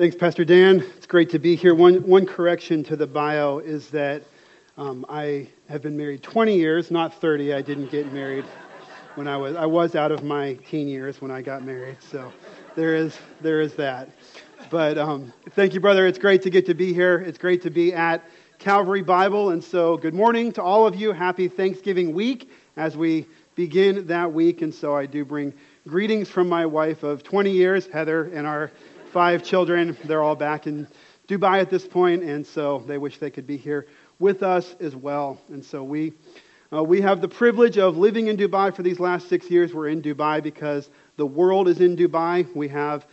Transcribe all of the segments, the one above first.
Thanks, Pastor Dan. It's great to be here. One, one correction to the bio is that um, I have been married 20 years, not 30. I didn't get married when I was I was out of my teen years when I got married. So there is there is that. But um, thank you, brother. It's great to get to be here. It's great to be at Calvary Bible. And so, good morning to all of you. Happy Thanksgiving week as we begin that week. And so, I do bring greetings from my wife of 20 years, Heather, and our five children. They're all back in Dubai at this point, and so they wish they could be here with us as well. And so we, uh, we have the privilege of living in Dubai for these last six years. We're in Dubai because the world is in Dubai. We have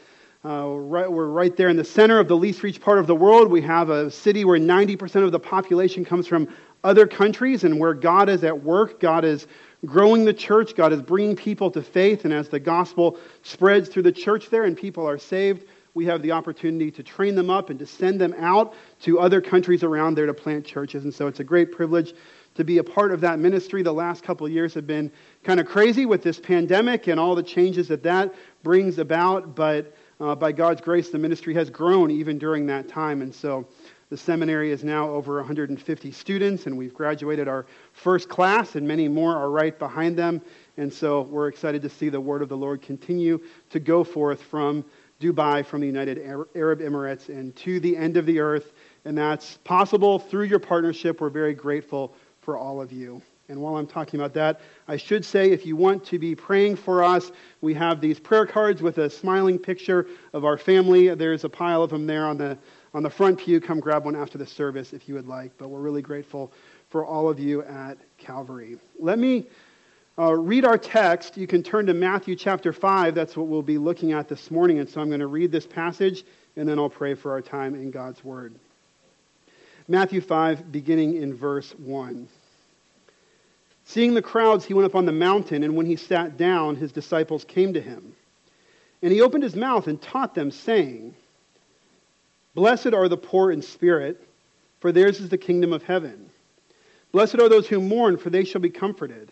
uh, right, we're right there in the center of the least reached part of the world. We have a city where 90% of the population comes from other countries and where God is at work. God is growing the church. God is bringing people to faith. And as the gospel spreads through the church there and people are saved, we have the opportunity to train them up and to send them out to other countries around there to plant churches. And so it's a great privilege to be a part of that ministry. The last couple years have been kind of crazy with this pandemic and all the changes that that brings about. But uh, by God's grace, the ministry has grown even during that time. And so the seminary is now over 150 students, and we've graduated our first class, and many more are right behind them. And so we're excited to see the word of the Lord continue to go forth from Dubai from the United Arab Emirates and to the end of the earth. And that's possible through your partnership. We're very grateful for all of you. And while I'm talking about that, I should say if you want to be praying for us, we have these prayer cards with a smiling picture of our family. There's a pile of them there on the, on the front pew. Come grab one after the service if you would like. But we're really grateful for all of you at Calvary. Let me uh, read our text, you can turn to Matthew chapter 5. That's what we'll be looking at this morning. And so I'm going to read this passage, and then I'll pray for our time in God's Word. Matthew 5, beginning in verse 1. Seeing the crowds, he went up on the mountain, and when he sat down, his disciples came to him. And he opened his mouth and taught them, saying, Blessed are the poor in spirit, for theirs is the kingdom of heaven. Blessed are those who mourn, for they shall be comforted.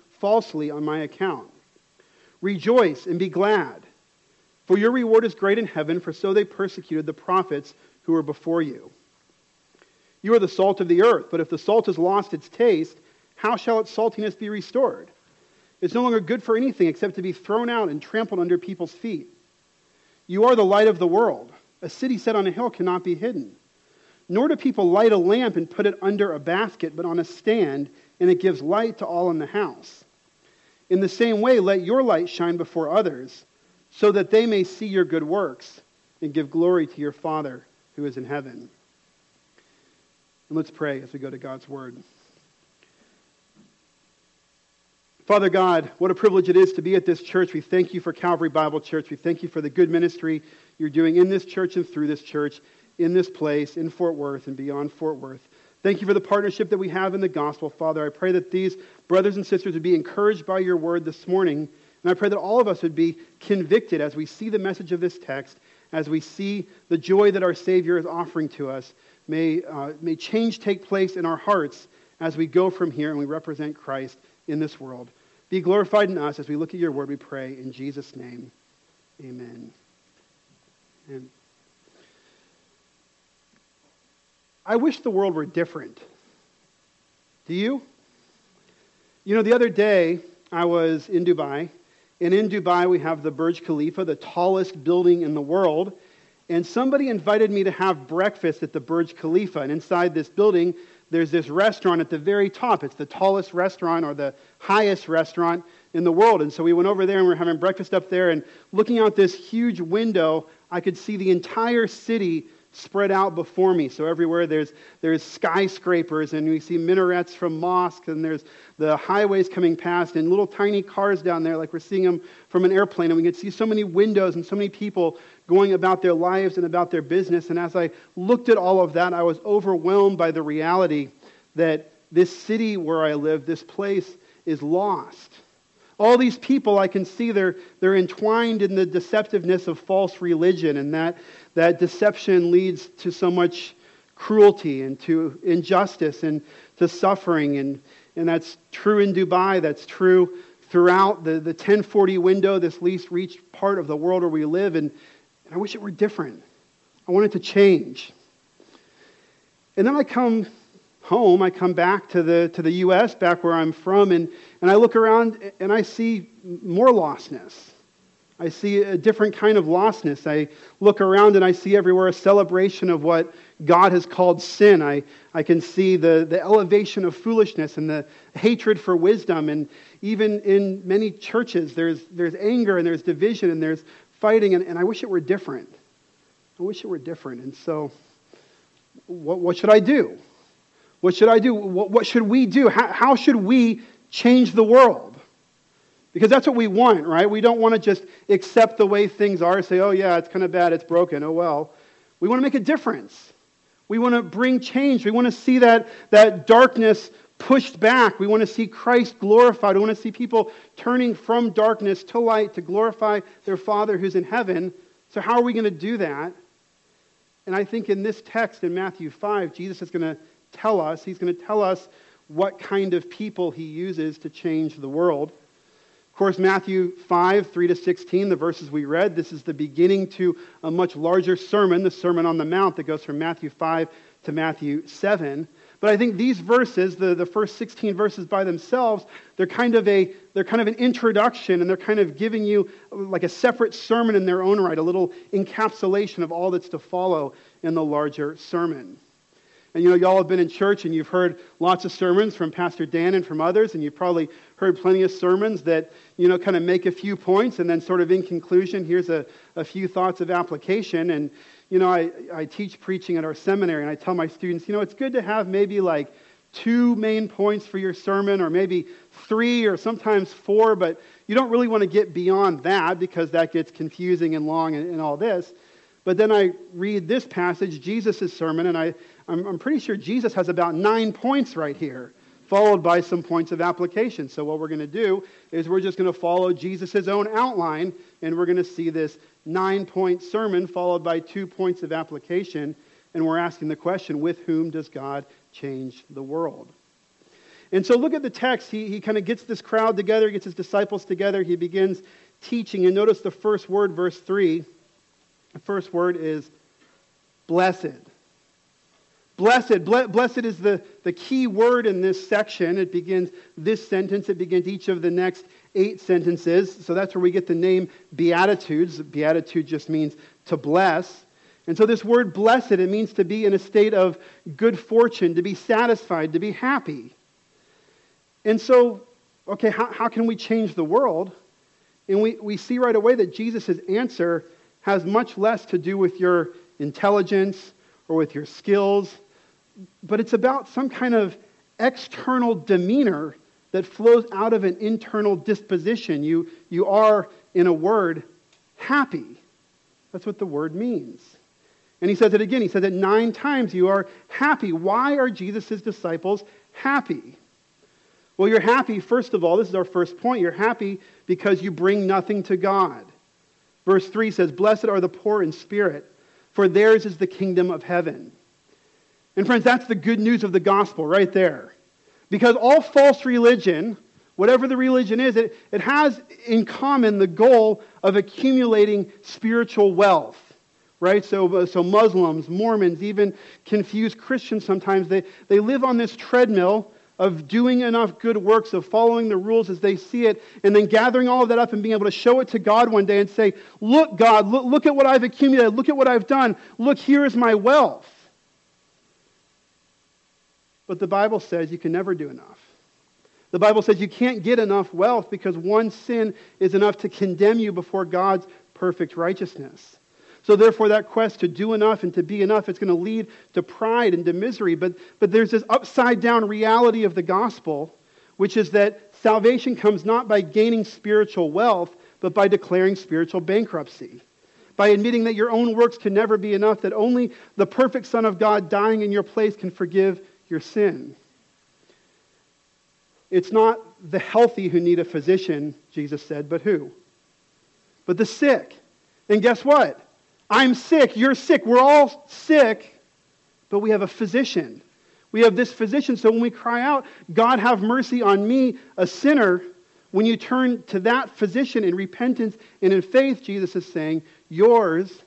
falsely on my account. Rejoice and be glad, for your reward is great in heaven, for so they persecuted the prophets who were before you. You are the salt of the earth, but if the salt has lost its taste, how shall its saltiness be restored? It's no longer good for anything except to be thrown out and trampled under people's feet. You are the light of the world. A city set on a hill cannot be hidden. Nor do people light a lamp and put it under a basket, but on a stand, and it gives light to all in the house. In the same way, let your light shine before others, so that they may see your good works and give glory to your Father who is in heaven. And let's pray as we go to God's Word. Father God, what a privilege it is to be at this church. We thank you for Calvary Bible Church. We thank you for the good ministry you're doing in this church and through this church, in this place, in Fort Worth and beyond Fort Worth. Thank you for the partnership that we have in the gospel, Father. I pray that these brothers and sisters would be encouraged by your word this morning. And I pray that all of us would be convicted as we see the message of this text, as we see the joy that our Savior is offering to us. May, uh, may change take place in our hearts as we go from here and we represent Christ in this world. Be glorified in us as we look at your word, we pray. In Jesus' name, amen. And I wish the world were different. Do you? You know, the other day I was in Dubai, and in Dubai we have the Burj Khalifa, the tallest building in the world. And somebody invited me to have breakfast at the Burj Khalifa. And inside this building, there's this restaurant at the very top. It's the tallest restaurant or the highest restaurant in the world. And so we went over there and we are having breakfast up there. And looking out this huge window, I could see the entire city spread out before me. So everywhere there's, there's skyscrapers and we see minarets from mosques and there's the highways coming past and little tiny cars down there like we're seeing them from an airplane. And we can see so many windows and so many people going about their lives and about their business. And as I looked at all of that, I was overwhelmed by the reality that this city where I live, this place, is lost. All these people, I can see they're, they're entwined in the deceptiveness of false religion, and that, that deception leads to so much cruelty and to injustice and to suffering. And, and that's true in Dubai, that's true throughout the, the 1040 window, this least reached part of the world where we live. And, and I wish it were different. I want it to change. And then I come home, I come back to the, to the U.S., back where I'm from, and, and I look around and I see more lostness. I see a different kind of lostness. I look around and I see everywhere a celebration of what God has called sin. I, I can see the, the elevation of foolishness and the hatred for wisdom. And even in many churches, there's, there's anger and there's division and there's fighting. And, and I wish it were different. I wish it were different. And so, what, what should I do? What should I do? What, what should we do? How, how should we change the world? Because that's what we want, right? We don't want to just accept the way things are, say, oh, yeah, it's kind of bad, it's broken, oh, well. We want to make a difference. We want to bring change. We want to see that, that darkness pushed back. We want to see Christ glorified. We want to see people turning from darkness to light to glorify their Father who's in heaven. So, how are we going to do that? And I think in this text in Matthew 5, Jesus is going to tell us. He's going to tell us what kind of people he uses to change the world. Of course, Matthew 5, 3 to 16, the verses we read, this is the beginning to a much larger sermon, the Sermon on the Mount that goes from Matthew 5 to Matthew 7. But I think these verses, the, the first 16 verses by themselves, they're kind of a they're kind of an introduction and they're kind of giving you like a separate sermon in their own right, a little encapsulation of all that's to follow in the larger sermon. And you know, y'all have been in church and you've heard lots of sermons from Pastor Dan and from others, and you've probably heard plenty of sermons that, you know, kind of make a few points and then sort of in conclusion, here's a, a few thoughts of application. And, you know, I, I teach preaching at our seminary and I tell my students, you know, it's good to have maybe like two main points for your sermon or maybe three or sometimes four, but you don't really want to get beyond that because that gets confusing and long and, and all this. But then I read this passage, Jesus' sermon, and I, I'm, I'm pretty sure Jesus has about nine points right here, followed by some points of application. So, what we're going to do is we're just going to follow Jesus' own outline, and we're going to see this nine point sermon followed by two points of application. And we're asking the question with whom does God change the world? And so, look at the text. He, he kind of gets this crowd together, gets his disciples together. He begins teaching. And notice the first word, verse 3 the first word is blessed. Blessed. Blessed is the, the key word in this section. It begins this sentence, it begins each of the next eight sentences. So that's where we get the name Beatitudes. Beatitude just means to bless. And so this word blessed, it means to be in a state of good fortune, to be satisfied, to be happy. And so, okay, how, how can we change the world? And we, we see right away that Jesus' answer has much less to do with your intelligence or with your skills, but it's about some kind of external demeanor that flows out of an internal disposition. You, you are, in a word, happy. That's what the word means. And he says it again. He says it nine times. You are happy. Why are Jesus' disciples happy? Well, you're happy, first of all, this is our first point. You're happy because you bring nothing to God. Verse 3 says, Blessed are the poor in spirit, for theirs is the kingdom of heaven. And friends, that's the good news of the gospel right there. Because all false religion, whatever the religion is, it, it has in common the goal of accumulating spiritual wealth. Right? So, uh, so Muslims, Mormons, even confused Christians sometimes, they, they live on this treadmill of doing enough good works, of following the rules as they see it, and then gathering all of that up and being able to show it to God one day and say, Look, God, look, look at what I've accumulated. Look at what I've done. Look, here is my wealth. But the Bible says you can never do enough. The Bible says you can't get enough wealth because one sin is enough to condemn you before God's perfect righteousness. so therefore that quest to do enough and to be enough, it's going to lead to pride and to misery. But, but there's this upside down reality of the gospel, which is that salvation comes not by gaining spiritual wealth, but by declaring spiritual bankruptcy. By admitting that your own works can never be enough, that only the perfect Son of God dying in your place can forgive your sin. It's not the healthy who need a physician, Jesus said, but who? But the sick. And guess what? I'm sick, you're sick, we're all sick, but we have a physician. We have this physician. So when we cry out, God have mercy on me, a sinner, when you turn to that physician in repentance and in faith, Jesus is saying, Yours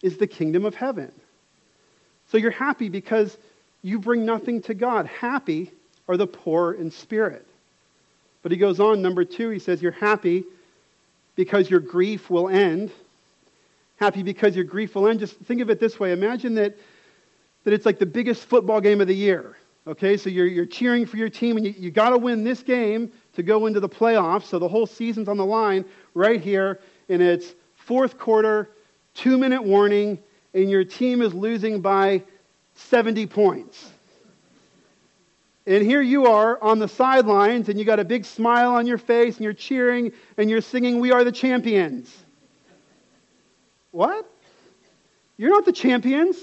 is the kingdom of heaven. So you're happy because you bring nothing to God. Happy are the poor in spirit. But he goes on, number two, he says, You're happy because your grief will end. Happy because your grief will end. Just think of it this way imagine that, that it's like the biggest football game of the year. Okay, so you're, you're cheering for your team and you, you got to win this game to go into the playoffs. So the whole season's on the line right here, and it's fourth quarter, two minute warning, and your team is losing by 70 points. And here you are on the sidelines, and you got a big smile on your face, and you're cheering, and you're singing, We are the champions. What? You're not the champions.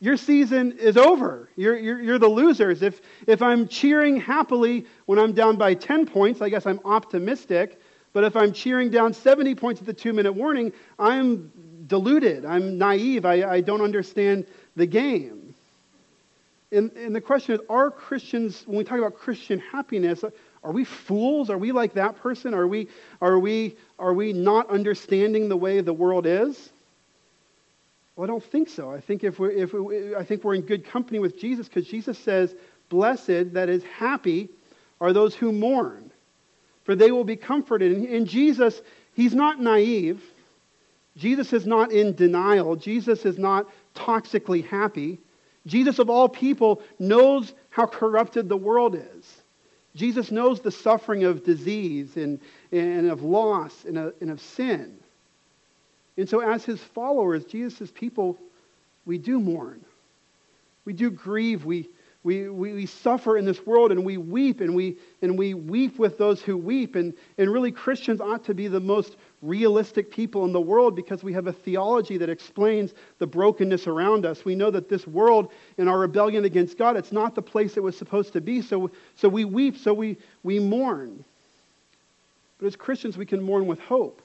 Your season is over. You're, you're, you're, the losers. If, if I'm cheering happily when I'm down by 10 points, I guess I'm optimistic. But if I'm cheering down 70 points at the two minute warning, I'm deluded. I'm naive. I, I don't understand the game. And, and the question is are Christians, when we talk about Christian happiness, are we fools? Are we like that person? Are we, are we, are we not understanding the way the world is? Well, I don't think so. I think, if we're, if we, I think we're in good company with Jesus because Jesus says, Blessed, that is happy, are those who mourn, for they will be comforted. And, and Jesus, he's not naive. Jesus is not in denial. Jesus is not toxically happy. Jesus, of all people, knows how corrupted the world is. Jesus knows the suffering of disease and, and of loss and of, and of sin. And so, as his followers, Jesus' people, we do mourn. We do grieve. We, we, we, we, suffer in this world and we weep and we, and we weep with those who weep. And, and really, Christians ought to be the most realistic people in the world because we have a theology that explains the brokenness around us. We know that this world, in our rebellion against God, it's not the place it was supposed to be. So, so we weep, so we, we mourn. But as Christians, we can mourn with hope.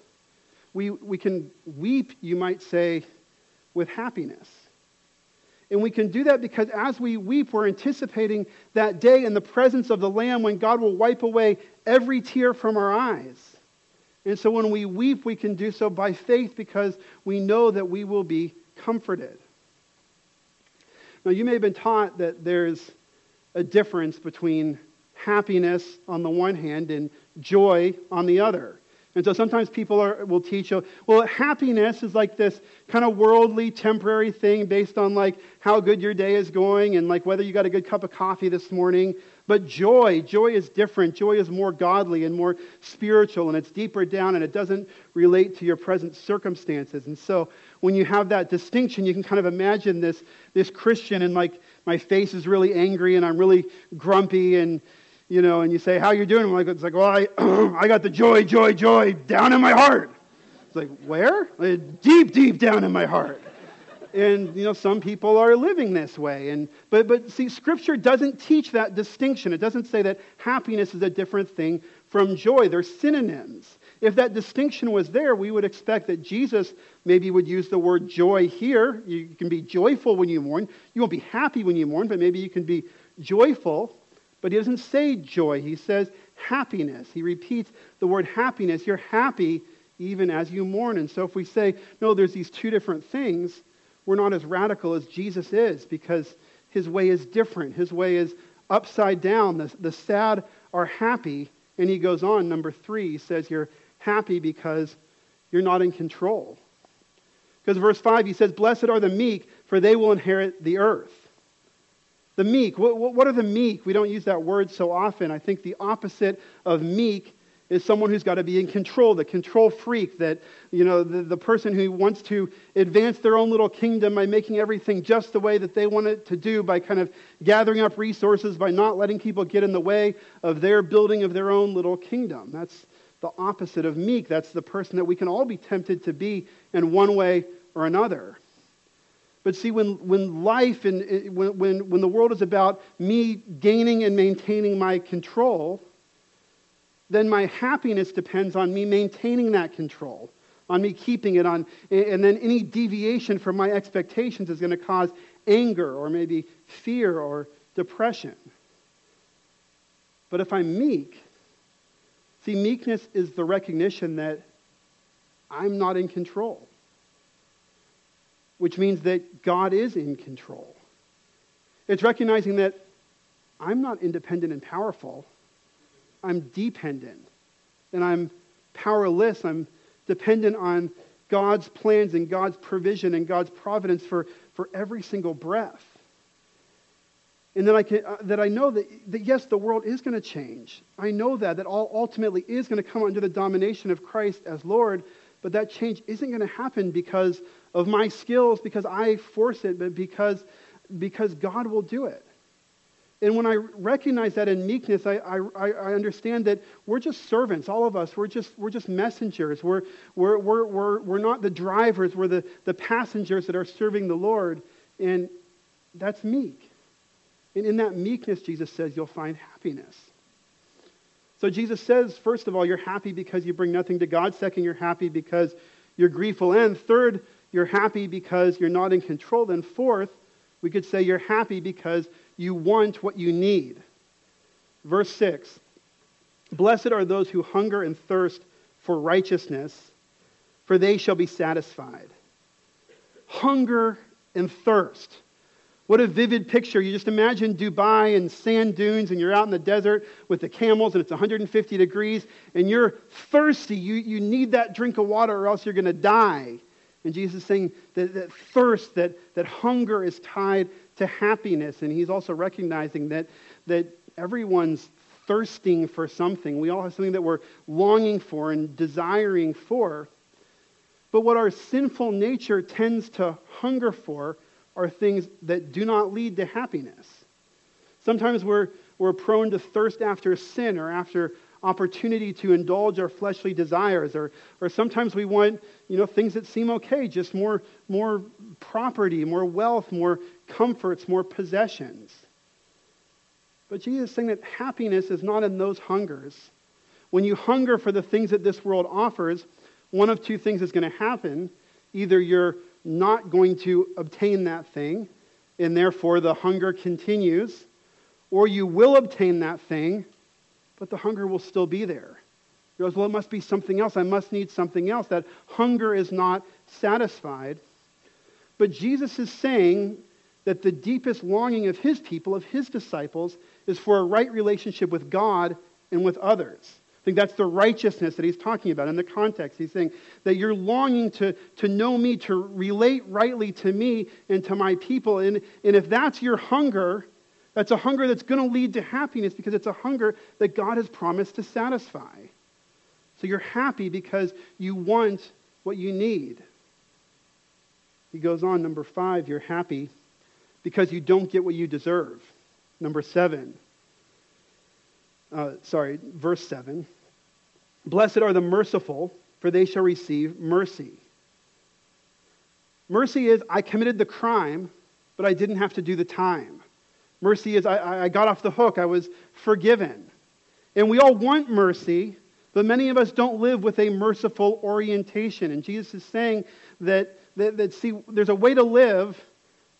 We, we can weep, you might say, with happiness. And we can do that because as we weep, we're anticipating that day in the presence of the Lamb when God will wipe away every tear from our eyes. And so when we weep, we can do so by faith because we know that we will be comforted. Now, you may have been taught that there's a difference between happiness on the one hand and joy on the other. And so sometimes people are, will teach, you, well, happiness is like this kind of worldly, temporary thing based on like how good your day is going and like whether you got a good cup of coffee this morning. But joy, joy is different. Joy is more godly and more spiritual and it's deeper down and it doesn't relate to your present circumstances. And so when you have that distinction, you can kind of imagine this, this Christian and like my face is really angry and I'm really grumpy and you know, and you say, how you doing? I'm like, it's like, well, I, I got the joy, joy, joy down in my heart. It's like, where? Like, deep, deep down in my heart. And, you know, some people are living this way. And, but, but see, Scripture doesn't teach that distinction. It doesn't say that happiness is a different thing from joy. They're synonyms. If that distinction was there, we would expect that Jesus maybe would use the word joy here. You can be joyful when you mourn. You won't be happy when you mourn, but maybe you can be joyful. But he doesn't say joy, he says happiness. He repeats the word happiness. You're happy even as you mourn. And so if we say, no, there's these two different things, we're not as radical as Jesus is because his way is different. His way is upside down. The, the sad are happy. And he goes on, number three, he says, You're happy because you're not in control. Because verse 5, he says, Blessed are the meek, for they will inherit the earth. The meek, what, what are the meek? We don't use that word so often. I think the opposite of meek is someone who's got to be in control, the control freak, that, you know, the, the person who wants to advance their own little kingdom by making everything just the way that they want it to do, by kind of gathering up resources, by not letting people get in the way of their building of their own little kingdom. That's the opposite of meek. That's the person that we can all be tempted to be in one way or another. But see, when, when life and eh, when, when, when the world is about me gaining and maintaining my control, then my happiness depends on me maintaining that control, on me keeping it on. And then any deviation from my expectations is going to cause anger or maybe fear or depression. But if I'm meek, see, meekness is the recognition that I'm not in control, which means that God is in control. It's recognizing that I'm not independent and powerful. I'm dependent and I'm powerless. I'm dependent on God's plans and God's provision and God's providence for, for every single breath. And then I can, uh, that I know that, that, yes, the world is going to change. I know that, that all ultimately is going to come under the domination of Christ as Lord, but that change isn't going to happen because of my skills, because I force it, but because, because God will do it. And when I recognize that in meekness, I, I, I, understand that we're just servants, all of us. We're just, we're just messengers. We're, we're, we're, we're, we're not the drivers, we're the, the passengers that are serving the Lord. And that's meek. And in that meekness, Jesus says, you'll find happiness. So Jesus says, first of all, you're happy because you bring nothing to God. Second, you're happy because your grief will end. Third, you're happy because you're not in control. Then fourth, we could say you're happy because you want what you need. Verse 6 Blessed are those who hunger and thirst for righteousness, for they shall be satisfied. Hunger and thirst. What a vivid picture. You just imagine Dubai and sand dunes, and you're out in the desert with the camels, and it's 150 degrees, and you're thirsty. You, you need that drink of water, or else you're going to die. And Jesus is saying that, that thirst, that, that hunger is tied to happiness. And he's also recognizing that, that everyone's thirsting for something. We all have something that we're longing for and desiring for. But what our sinful nature tends to hunger for are things that do not lead to happiness. Sometimes we're, we're prone to thirst after sin or after opportunity to indulge our fleshly desires or, or sometimes we want you know things that seem okay just more more property more wealth more comforts more possessions. But jesus is saying that happiness is not in those hungers. When you hunger for the things that this world offers one of two things is going to happen. Either you're not going to obtain that thing and therefore the hunger continues or you will obtain that thing but the hunger will still be there. He goes, Well, it must be something else. I must need something else. That hunger is not satisfied. But Jesus is saying that the deepest longing of his people, of his disciples, is for a right relationship with God and with others. I think that's the righteousness that he's talking about in the context. He's saying that you're longing to, to know me, to relate rightly to me and to my people. And, and if that's your hunger, that's a hunger that's going to lead to happiness because it's a hunger that God has promised to satisfy. So you're happy because you want what you need. He goes on, number five, you're happy because you don't get what you deserve. Number seven, uh, sorry, verse seven. Blessed are the merciful, for they shall receive mercy. Mercy is, I committed the crime, but I didn't have to do the time. Mercy is, I, I got off the hook, I was forgiven. And we all want mercy, but many of us don't live with a merciful orientation. And Jesus is saying that, that, that see, there's a way to live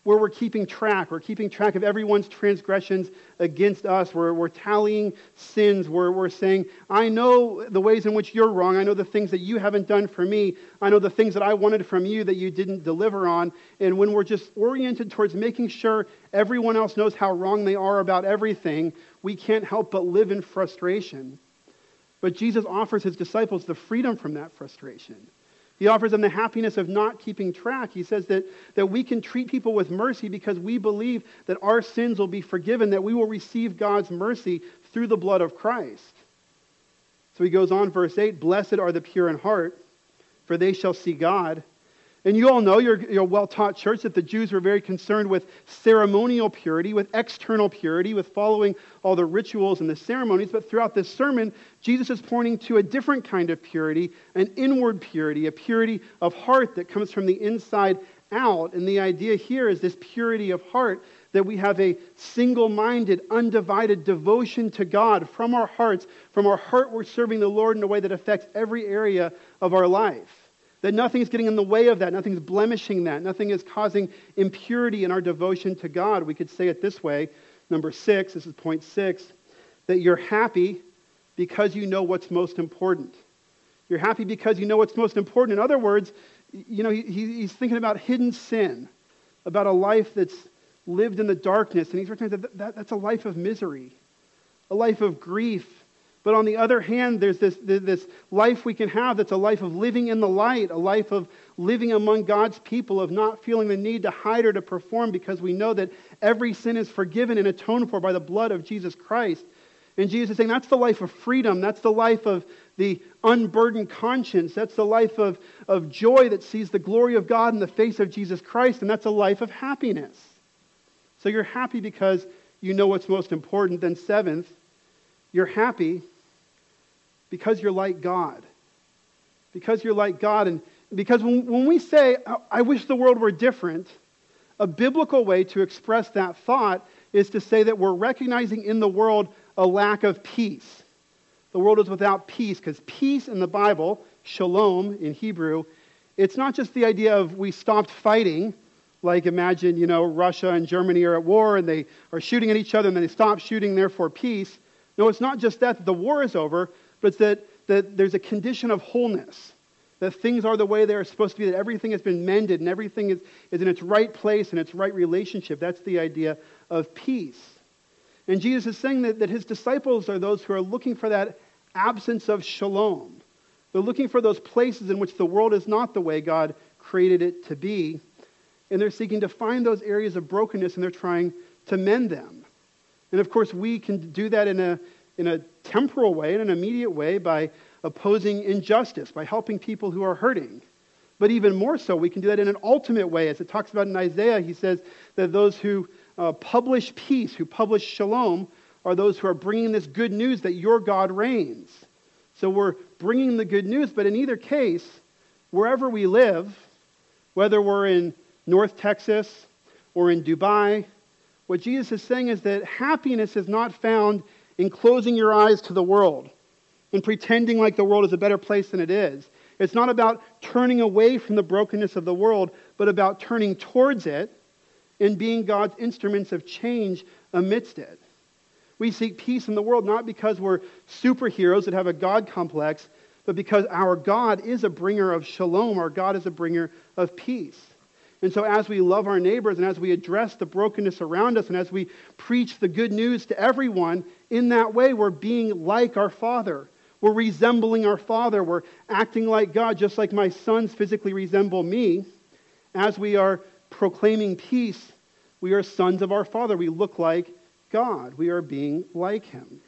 where we're keeping track. We're keeping track of everyone's transgressions against us. We're, we're tallying sins. We're, we're saying, I know the ways in which you're wrong. I know the things that you haven't done for me. I know the things that I wanted from you that you didn't deliver on. And when we're just oriented towards making sure everyone else knows how wrong they are about everything, we can't help but live in frustration. But Jesus offers his disciples the freedom from that frustration. He offers them the happiness of not keeping track. He says that, that we can treat people with mercy because we believe that our sins will be forgiven, that we will receive God's mercy through the blood of Christ. So he goes on, verse 8 Blessed are the pure in heart, for they shall see God. And you all know, you're, you're a well taught church, that the Jews were very concerned with ceremonial purity, with external purity, with following all the rituals and the ceremonies. But throughout this sermon, Jesus is pointing to a different kind of purity, an inward purity, a purity of heart that comes from the inside out. And the idea here is this purity of heart that we have a single minded, undivided devotion to God from our hearts. From our heart, we're serving the Lord in a way that affects every area of our life. That nothing's getting in the way of that, nothing's blemishing that, nothing is causing impurity in our devotion to God. We could say it this way number six, this is point six, that you're happy because you know what's most important. You're happy because you know what's most important. In other words, you know, he, he's thinking about hidden sin, about a life that's lived in the darkness, and he's recognizing that, that that's a life of misery, a life of grief. But on the other hand, there's this, this life we can have that's a life of living in the light, a life of living among God's people, of not feeling the need to hide or to perform because we know that every sin is forgiven and atoned for by the blood of Jesus Christ. And Jesus is saying that's the life of freedom. That's the life of the unburdened conscience. That's the life of, of joy that sees the glory of God in the face of Jesus Christ. And that's a life of happiness. So you're happy because you know what's most important. Then, seventh, you're happy because you're like God. Because you're like God. And because when, when we say, I wish the world were different, a biblical way to express that thought is to say that we're recognizing in the world a lack of peace. The world is without peace because peace in the Bible, shalom in Hebrew, it's not just the idea of we stopped fighting like imagine, you know, Russia and Germany are at war and they are shooting at each other and then they stop shooting, therefore peace. No, it's not just that, that the war is over, but that, that there's a condition of wholeness. That things are the way they're supposed to be, that everything has been mended and everything is, is in its right place and its right relationship. That's the idea of peace. And Jesus is saying that, that his disciples are those who are looking for that absence of shalom. They're looking for those places in which the world is not the way God created it to be and they're seeking to find those areas of brokenness and they're trying to mend them. And of course, we can do that in a, in a temporal way, in an immediate way, by opposing injustice, by helping people who are hurting. But even more so, we can do that in an ultimate way. As it talks about in Isaiah, he says that those who uh, publish peace, who publish shalom, are those who are bringing this good news that your God reigns. So we're bringing the good news, but in either case, wherever we live, whether we're in North Texas or in Dubai, what Jesus is saying is that happiness is not found in closing your eyes to the world and pretending like the world is a better place than it is. It's not about turning away from the brokenness of the world, but about turning towards it and being God's instruments of change amidst it. We seek peace in the world not because we're superheroes that have a God complex, but because our God is a bringer of shalom. Our God is a bringer of peace. And so, as we love our neighbors and as we address the brokenness around us and as we preach the good news to everyone, in that way, we're being like our Father. We're resembling our Father. We're acting like God, just like my sons physically resemble me. As we are proclaiming peace, we are sons of our Father. We look like God. We are being like Him.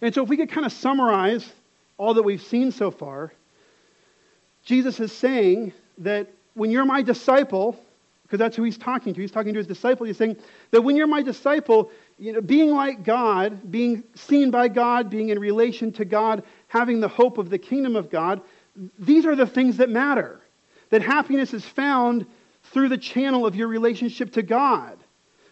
And so, if we could kind of summarize all that we've seen so far, Jesus is saying that when you're my disciple, because that's who he's talking to, he's talking to his disciple, he's saying that when you're my disciple, you know, being like God, being seen by God, being in relation to God, having the hope of the kingdom of God, these are the things that matter. That happiness is found through the channel of your relationship to God.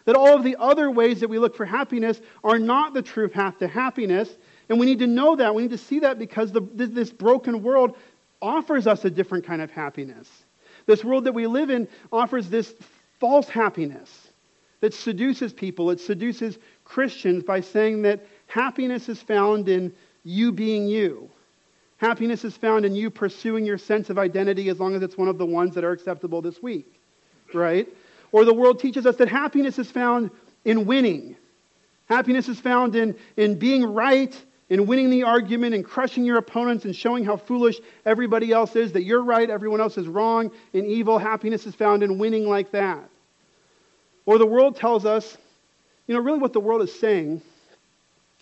That all of the other ways that we look for happiness are not the true path to happiness. And we need to know that. We need to see that because the, this broken world offers us a different kind of happiness. This world that we live in offers this false happiness that seduces people. It seduces Christians by saying that happiness is found in you being you. Happiness is found in you pursuing your sense of identity as long as it's one of the ones that are acceptable this week, right? Or the world teaches us that happiness is found in winning. Happiness is found in, in being right in winning the argument and crushing your opponents and showing how foolish everybody else is, that you're right, everyone else is wrong and evil. Happiness is found in winning like that. Or the world tells us, you know, really what the world is saying,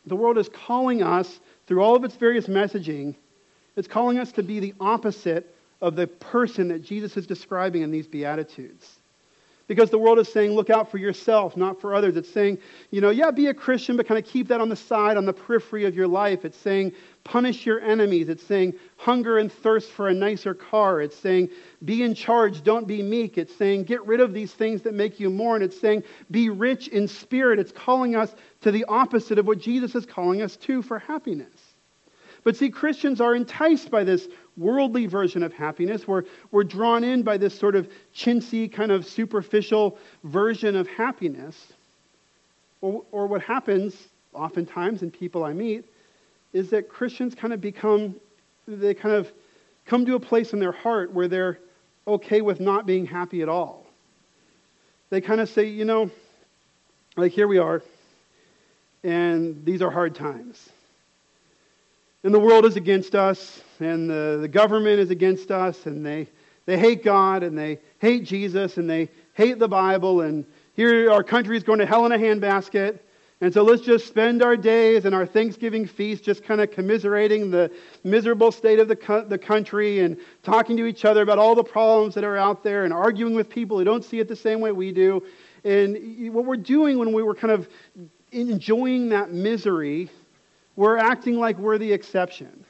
the world is calling us through all of its various messaging, it's calling us to be the opposite of the person that Jesus is describing in these Beatitudes. Because the world is saying, look out for yourself, not for others. It's saying, you know, yeah, be a Christian, but kind of keep that on the side, on the periphery of your life. It's saying, punish your enemies. It's saying, hunger and thirst for a nicer car. It's saying, be in charge, don't be meek. It's saying, get rid of these things that make you mourn. It's saying, be rich in spirit. It's calling us to the opposite of what Jesus is calling us to for happiness. But see, Christians are enticed by this worldly version of happiness. We're, we're drawn in by this sort of chintzy, kind of superficial version of happiness. Or, or what happens oftentimes in people I meet is that Christians kind of become, they kind of come to a place in their heart where they're okay with not being happy at all. They kind of say, you know, like here we are, and these are hard times and the world is against us, and the, the government is against us, and they, they hate God, and they hate Jesus, and they hate the Bible, and here our country is going to hell in a handbasket. And so let's just spend our days and our Thanksgiving feast just kind of commiserating the miserable state of the, co- the country and talking to each other about all the problems that are out there and arguing with people who don't see it the same way we do. And what we're doing when we were kind of enjoying that misery we're acting like we're the exception.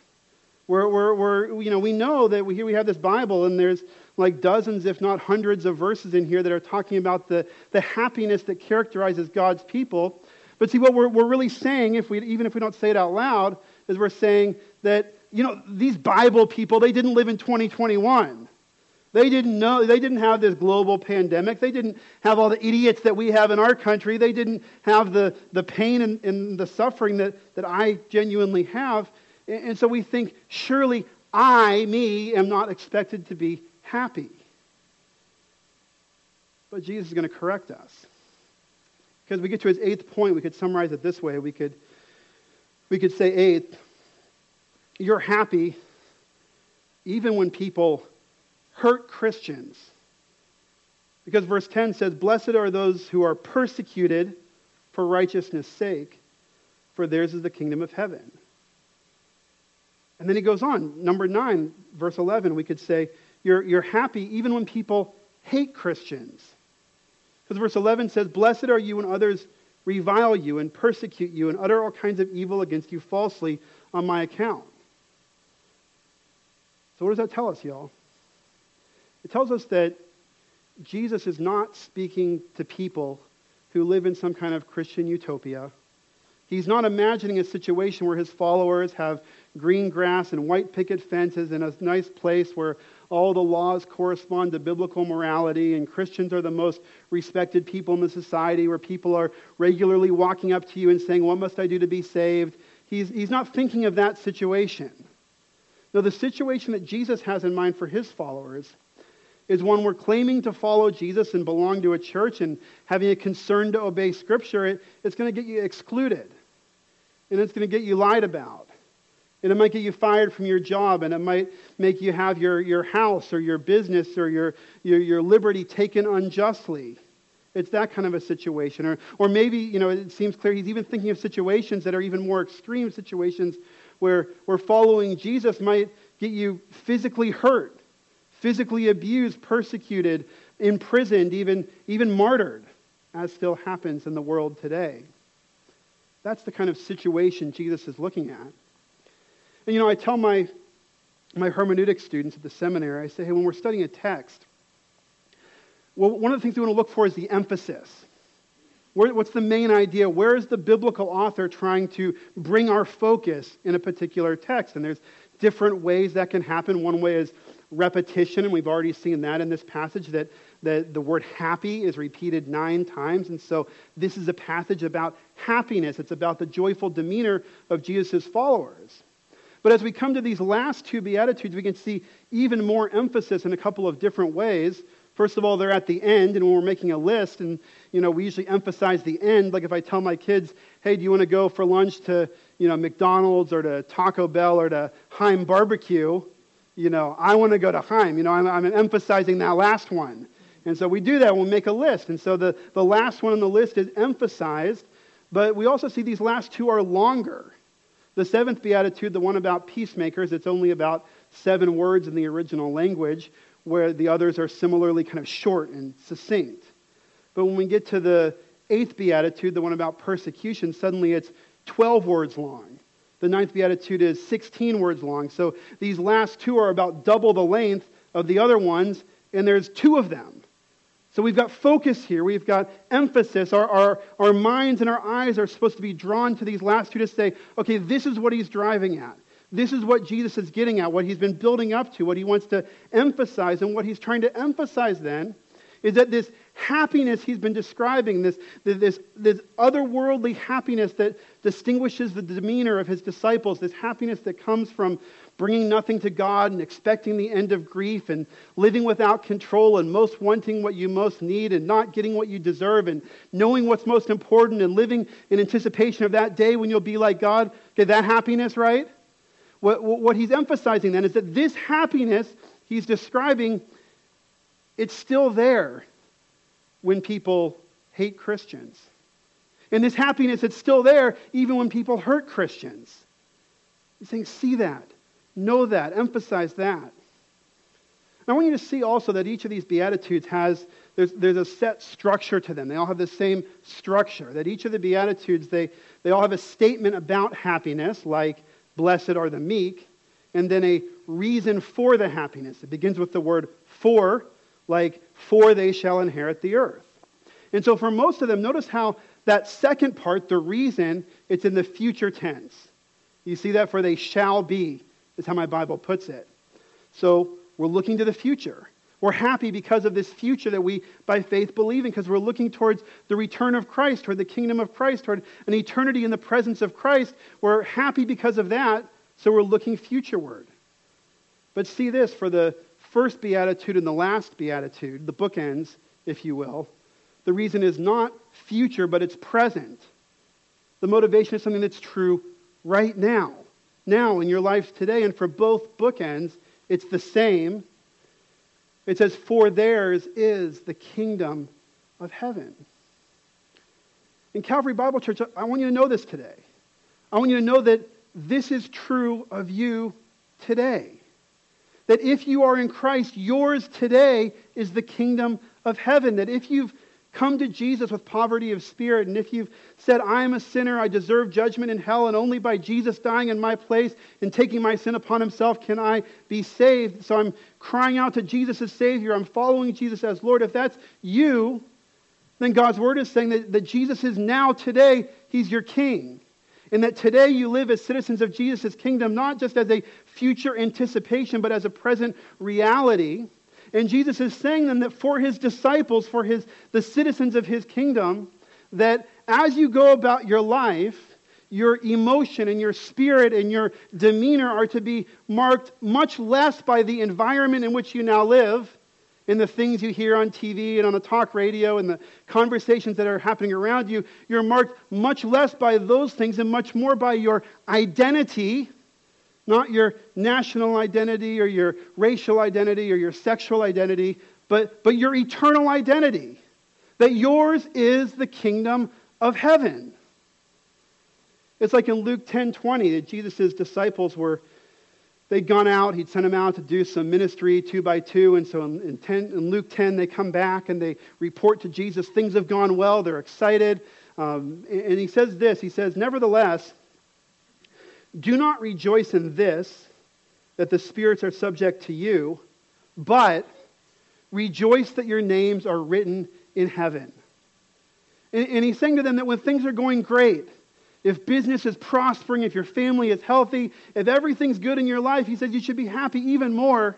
We're, we're, we're, you know, we know that we, here we have this Bible, and there's like dozens, if not hundreds, of verses in here that are talking about the, the happiness that characterizes God's people. But see, what we're, we're really saying, if we, even if we don't say it out loud, is we're saying that, you know, these Bible people, they didn't live in 2021. They didn't know, they didn't have this global pandemic. They didn't have all the idiots that we have in our country. They didn't have the, the pain and, and the suffering that, that I genuinely have. And, and so we think, surely I, me, am not expected to be happy. But Jesus is going to correct us. Because we get to his eighth point, we could summarize it this way. We could, we could say, eighth, you're happy even when people hurt Christians. Because verse 10 says, Blessed are those who are persecuted for righteousness' sake, for theirs is the kingdom of heaven. And then he goes on, number 9, verse 11, we could say, You're, you're happy even when people hate Christians. Because verse 11 says, Blessed are you when others revile you and persecute you and utter all kinds of evil against you falsely on my account. So, what does that tell us, y'all? It tells us that Jesus is not speaking to people who live in some kind of Christian utopia. He's not imagining a situation where his followers have green grass and white picket fences in a nice place where all the laws correspond to biblical morality and Christians are the most respected people in the society where people are regularly walking up to you and saying, What must I do to be saved? He's, he's not thinking of that situation. No, the situation that Jesus has in mind for his followers is when we're claiming to follow Jesus and belong to a church and having a concern to obey Scripture, it, it's going to get you excluded. And it's going to get you lied about. And it might get you fired from your job, and it might make you have your, your house or your business or your, your, your liberty taken unjustly. It's that kind of a situation. Or, or maybe, you know, it seems clear he's even thinking of situations that are even more extreme situations where, where following Jesus might get you physically hurt physically abused, persecuted, imprisoned, even, even martyred, as still happens in the world today. That's the kind of situation Jesus is looking at. And you know, I tell my, my hermeneutic students at the seminary, I say, hey, when we're studying a text, well, one of the things we want to look for is the emphasis. Where, what's the main idea? Where is the biblical author trying to bring our focus in a particular text? And there's different ways that can happen. One way is repetition, and we've already seen that in this passage, that the, the word happy is repeated nine times. And so this is a passage about happiness. It's about the joyful demeanor of Jesus' followers. But as we come to these last two Beatitudes, we can see even more emphasis in a couple of different ways. First of all, they're at the end, and when we're making a list, and you know, we usually emphasize the end. Like if I tell my kids, "Hey, do you want to go for lunch to you know McDonald's or to Taco Bell or to Heim Barbecue?" You know, I want to go to Heim. You know, I'm, I'm emphasizing that last one. And so we do that. We'll make a list. And so the, the last one on the list is emphasized, but we also see these last two are longer. The seventh beatitude, the one about peacemakers, it's only about seven words in the original language, where the others are similarly kind of short and succinct. But when we get to the eighth beatitude, the one about persecution, suddenly it's 12 words long. The ninth beatitude is 16 words long. So these last two are about double the length of the other ones, and there's two of them. So we've got focus here. We've got emphasis. Our, our, our minds and our eyes are supposed to be drawn to these last two to say, okay, this is what he's driving at. This is what Jesus is getting at, what he's been building up to, what he wants to emphasize. And what he's trying to emphasize then is that this happiness he's been describing, this, this, this otherworldly happiness that distinguishes the demeanor of his disciples, this happiness that comes from bringing nothing to God and expecting the end of grief and living without control and most wanting what you most need and not getting what you deserve and knowing what's most important and living in anticipation of that day when you'll be like God. Get that happiness, right? What, what he's emphasizing then is that this happiness he's describing, it's still there when people hate Christians. And this happiness, it's still there even when people hurt Christians. He's saying, see that. Know that. Emphasize that. I want you to see also that each of these Beatitudes has, there's, there's a set structure to them. They all have the same structure. That each of the Beatitudes, they, they all have a statement about happiness, like, blessed are the meek, and then a reason for the happiness. It begins with the word for, like, for they shall inherit the earth. And so for most of them, notice how that second part, the reason, it's in the future tense. You see that for they shall be is how my Bible puts it. So we're looking to the future. We're happy because of this future that we, by faith, believe in, because we're looking towards the return of Christ, toward the kingdom of Christ, toward an eternity in the presence of Christ. We're happy because of that, so we're looking futureward. But see this for the first beatitude and the last beatitude, the bookends, if you will, the reason is not future, but it's present. The motivation is something that's true right now now in your life today. And for both bookends, it's the same. It says, For theirs is the kingdom of heaven. In Calvary Bible Church, I want you to know this today. I want you to know that this is true of you today. That if you are in Christ, yours today is the kingdom of heaven. That if you've come to Jesus with poverty of spirit, and if you've said, I am a sinner, I deserve judgment in hell, and only by Jesus dying in my place and taking my sin upon himself can I be saved, so I'm crying out to Jesus as Savior, I'm following Jesus as Lord, if that's you, then God's Word is saying that, that Jesus is now, today, He's your King. And that today you live as citizens of Jesus' kingdom, not just as a future anticipation, but as a present reality. And Jesus is saying then that for his disciples, for his, the citizens of his kingdom, that as you go about your life, your emotion and your spirit and your demeanor are to be marked much less by the environment in which you now live and the things you hear on TV and on the talk radio and the conversations that are happening around you. You're marked much less by those things and much more by your identity not your national identity or your racial identity or your sexual identity, but, but your eternal identity. That yours is the kingdom of heaven. It's like in Luke 10 20 that Jesus' disciples were, they'd gone out, he'd sent them out to do some ministry two by two. And so in, in, 10, in Luke 10, they come back and they report to Jesus, things have gone well, they're excited. Um, and he says this He says, Nevertheless, do not rejoice in this, that the spirits are subject to you, but rejoice that your names are written in heaven. And, and, he's saying to them that when things are going great, if business is prospering, if your family is healthy, if everything's good in your life, he says you should be happy even more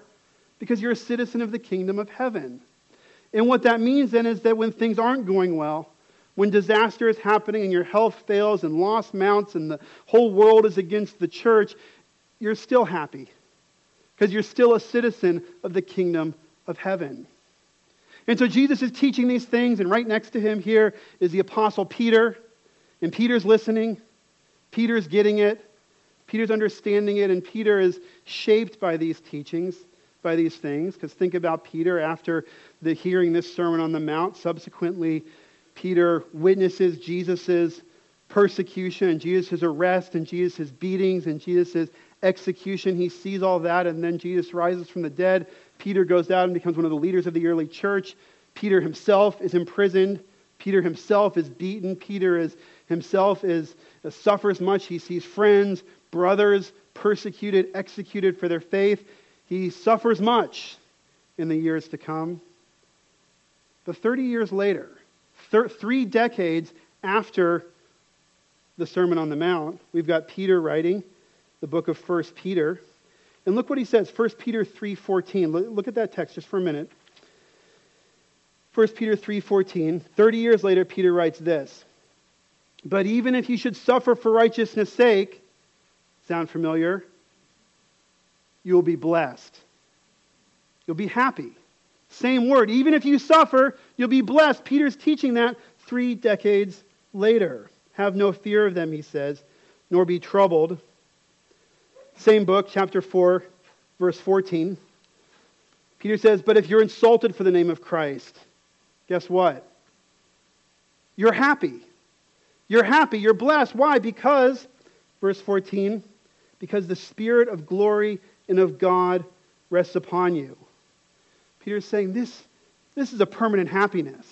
because you're a citizen of the kingdom of heaven. And what that means then is that when things aren't going well, when disaster is happening and your health fails and loss mounts and the whole world is against the church, you're still happy because you're still a citizen of the kingdom of heaven. And so Jesus is teaching these things, and right next to him here is the Apostle Peter. And Peter's listening, Peter's getting it, Peter's understanding it, and Peter is shaped by these teachings, by these things. Because think about Peter after the hearing this Sermon on the Mount, subsequently Peter witnesses Jesus' persecution and Jesus' arrest and Jesus' beatings and Jesus' execution. He sees all that, and then Jesus rises from the dead. Peter goes out and becomes one of the leaders of the early church. Peter himself is imprisoned. Peter himself is beaten. Peter is himself is uh, suffers much. He sees friends, brothers persecuted, executed for their faith. He suffers much in the years to come. But 30 years later, thir- three decades after the Sermon on the Mount, we've got Peter writing the book of 1 Peter. And look what he says, 1 Peter 3.14. Look at that text just for a minute. 1 Peter 3:14 30 years later Peter writes this But even if you should suffer for righteousness' sake sound familiar? You will be blessed. You'll be happy. Same word even if you suffer you'll be blessed. Peter's teaching that 3 decades later. Have no fear of them he says nor be troubled. Same book chapter 4 verse 14 Peter says but if you're insulted for the name of Christ guess what? You're happy. You're happy. You're blessed. Why? Because, verse 14, because the Spirit of glory and of God rests upon you. Peter's saying this, this is a permanent happiness.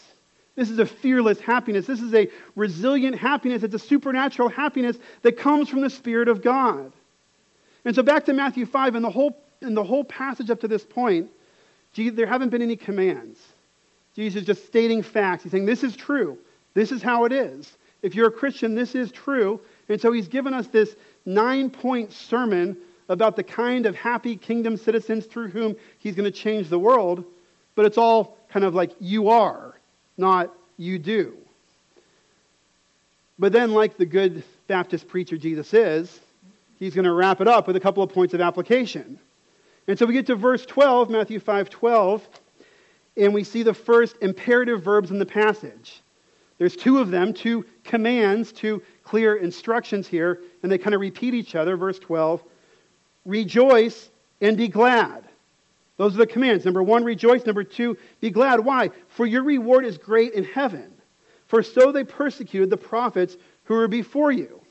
This is a fearless happiness. This is a resilient happiness. It's a supernatural happiness that comes from the Spirit of God. And so back to Matthew 5, and the whole, in the whole passage up to this point, there haven't been any commands. Jesus is just stating facts. He's saying, This is true. This is how it is. If you're a Christian, this is true. And so he's given us this nine point sermon about the kind of happy kingdom citizens through whom he's going to change the world. But it's all kind of like you are, not you do. But then, like the good Baptist preacher Jesus is, he's going to wrap it up with a couple of points of application. And so we get to verse 12, Matthew 5 12 and we see the first imperative verbs in the passage. There's two of them, two commands, two clear instructions here, and they kind of repeat each other. Verse 12 Rejoice and be glad. Those are the commands. Number one, rejoice. Number two, be glad. Why? For your reward is great in heaven. For so they persecuted the prophets who were before you.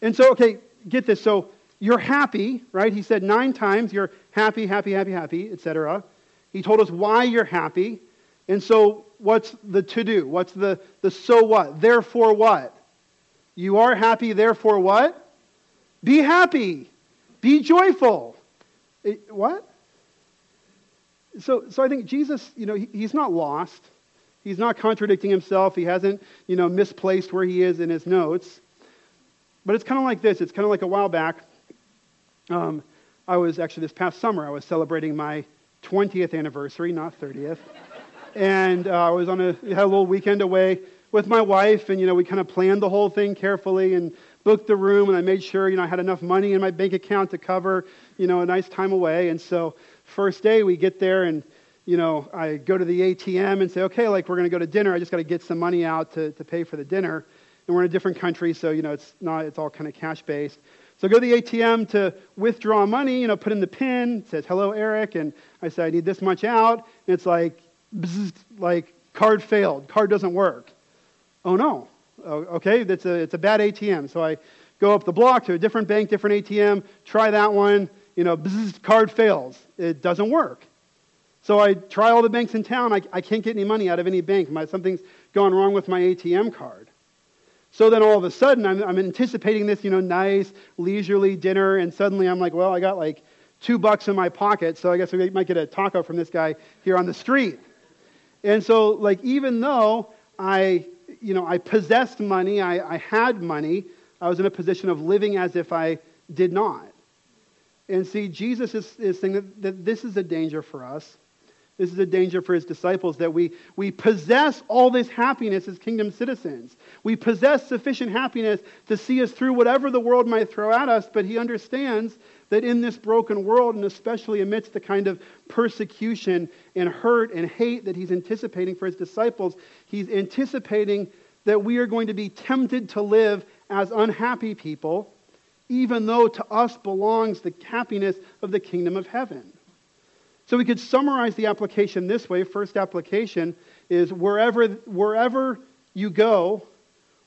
And so, okay, get this. So you're happy, right? He said nine times, you're happy, happy, happy, happy, etc. He told us why you're happy. And so, what's the to do? What's the, the so what? Therefore, what? You are happy, therefore, what? Be happy. Be joyful. It, what? So, so I think Jesus, you know, he, he's not lost. He's not contradicting himself. He hasn't, you know, misplaced where he is in his notes. But it's kind of like this. It's kind of like a while back. Um, I was actually this past summer. I was celebrating my 20th anniversary, not 30th. And uh, I was on a, had a little weekend away with my wife, and, you know, we kind of planned the whole thing carefully and booked the room, and I made sure, you know, I had enough money in my bank account to cover, you know, a nice time away. And so, first day, we get there, and, you know, I go to the ATM and say, okay, like, we're going to go to dinner. I just got to get some money out to, to pay for the dinner. And we're in a different country, so, you know, it's not, it's all kind of cash based. So I go to the ATM to withdraw money, you know, put in the PIN, says, hello, Eric, and I say, I need this much out. And it's like, like, card failed, card doesn't work. Oh no, okay, that's a, it's a bad ATM. So I go up the block to a different bank, different ATM, try that one, you know, bzz, card fails. It doesn't work. So I try all the banks in town. I, I can't get any money out of any bank. My, something's gone wrong with my ATM card. So then all of a sudden, I'm, I'm anticipating this, you know, nice, leisurely dinner, and suddenly I'm like, well, I got like two bucks in my pocket, so I guess we might get a taco from this guy here on the street. And so, like, even though I, you know, I possessed money, I, I had money, I was in a position of living as if I did not. And see, Jesus is, is saying that, that this is a danger for us. This is a danger for his disciples that we, we possess all this happiness as kingdom citizens. We possess sufficient happiness to see us through whatever the world might throw at us, but he understands that in this broken world, and especially amidst the kind of persecution and hurt and hate that he's anticipating for his disciples, he's anticipating that we are going to be tempted to live as unhappy people, even though to us belongs the happiness of the kingdom of heaven. So we could summarize the application this way. First application is wherever, wherever you go,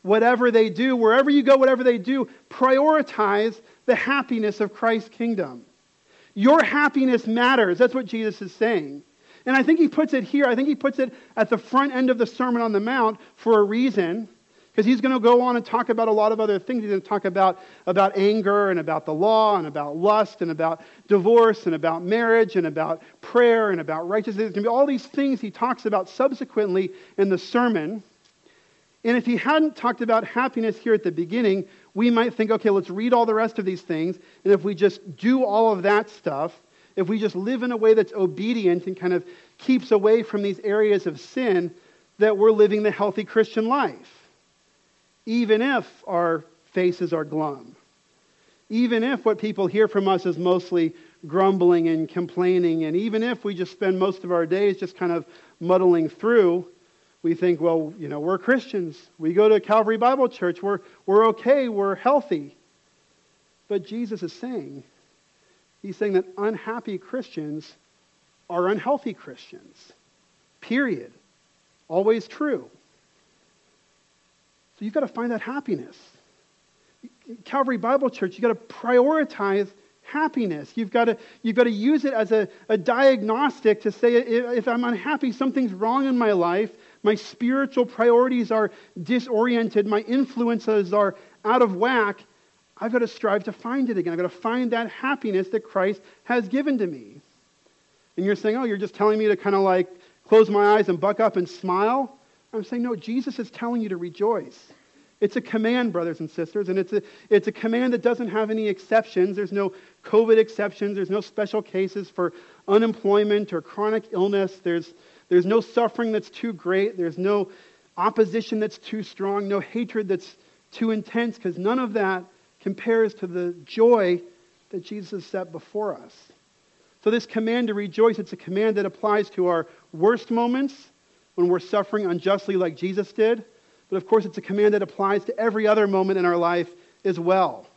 whatever they do, wherever you go, whatever they do, prioritize the happiness of Christ's kingdom. Your happiness matters. That's what Jesus is saying. And I think he puts it here. I think he puts it at the front end of the Sermon on the Mount for a reason. Because he's going to go on and talk about a lot of other things. He's going to talk about, about anger and about the law and about lust and about divorce and about marriage and about prayer and about righteousness. There's going to be all these things he talks about subsequently in the sermon. And if he hadn't talked about happiness here at the beginning, we might think, okay, let's read all the rest of these things. And if we just do all of that stuff, if we just live in a way that's obedient and kind of keeps away from these areas of sin, that we're living the healthy Christian life even if our faces are glum. Even if what people hear from us is mostly grumbling and complaining, and even if we just spend most of our days just kind of muddling through, we think, well, you know, we're Christians. We go to Calvary Bible Church. We're, we're okay. We're healthy. But Jesus is saying, He's saying that unhappy Christians are unhealthy Christians. Period. Always true. So you've got to find that happiness. Calvary Bible Church, you've got to prioritize happiness. You've got to, you've got to use it as a, a diagnostic to say if I'm unhappy, something's wrong in my life, my spiritual priorities are disoriented, my influences are out of whack. I've got to strive to find it again. I've got to find that happiness that Christ has given to me. And you're saying, oh, you're just telling me to kind of like close my eyes and buck up and smile? I'm saying, no, Jesus is telling you to rejoice. It's a command, brothers and sisters, and it's a, it's a command that doesn't have any exceptions. There's no COVID exceptions. There's no special cases for unemployment or chronic illness. There's, there's no suffering that's too great. There's no opposition that's too strong, no hatred that's too intense, because none of that compares to the joy that Jesus set before us. So, this command to rejoice, it's a command that applies to our worst moments when we're suffering unjustly like Jesus did. But of course, it's a command that applies to every other moment in our life as well.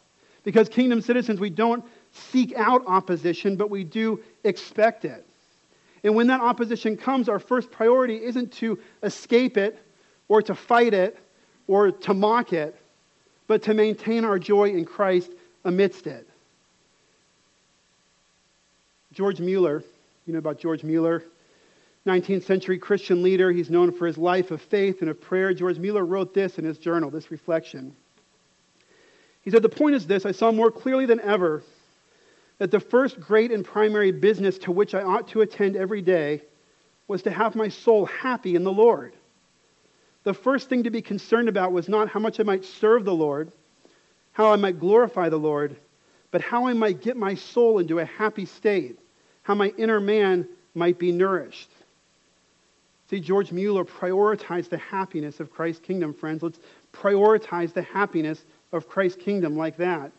Because kingdom citizens, we don't seek out opposition, but we do expect it. And when that opposition comes, our first priority isn't to escape it or to fight it or to mock it, but to maintain our joy in Christ amidst it. George Mueller, you know about George Mueller? 19th century Christian leader. He's known for his life of faith and of prayer. George Mueller wrote this in his journal, this reflection. He said, The point is this I saw more clearly than ever that the first great and primary business to which I ought to attend every day was to have my soul happy in the Lord. The first thing to be concerned about was not how much I might serve the Lord, how I might glorify the Lord, but how I might get my soul into a happy state, how my inner man might be nourished. See, George Mueller prioritized the happiness of Christ's kingdom, friends. Let's prioritize the happiness of Christ's kingdom like that.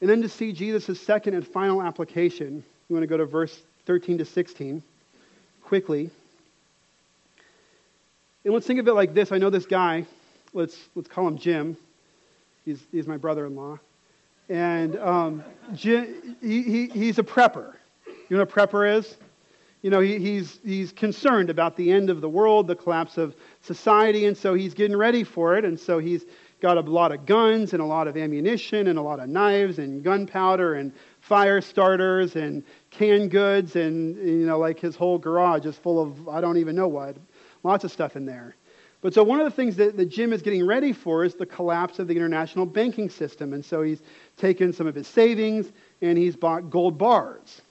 And then to see Jesus' second and final application, you want to go to verse 13 to 16 quickly. And let's think of it like this. I know this guy, let's, let's call him Jim. He's, he's my brother in law. And um, Jim, he, he, he's a prepper. You know what a prepper is? you know, he, he's, he's concerned about the end of the world, the collapse of society, and so he's getting ready for it. And so he's got a lot of guns and a lot of ammunition and a lot of knives and gunpowder and fire starters and canned goods and, you know, like his whole garage is full of, I don't even know what, lots of stuff in there. But so one of the things that, that Jim is getting ready for is the collapse of the international banking system. And so he's taken some of his savings and he's bought gold bars.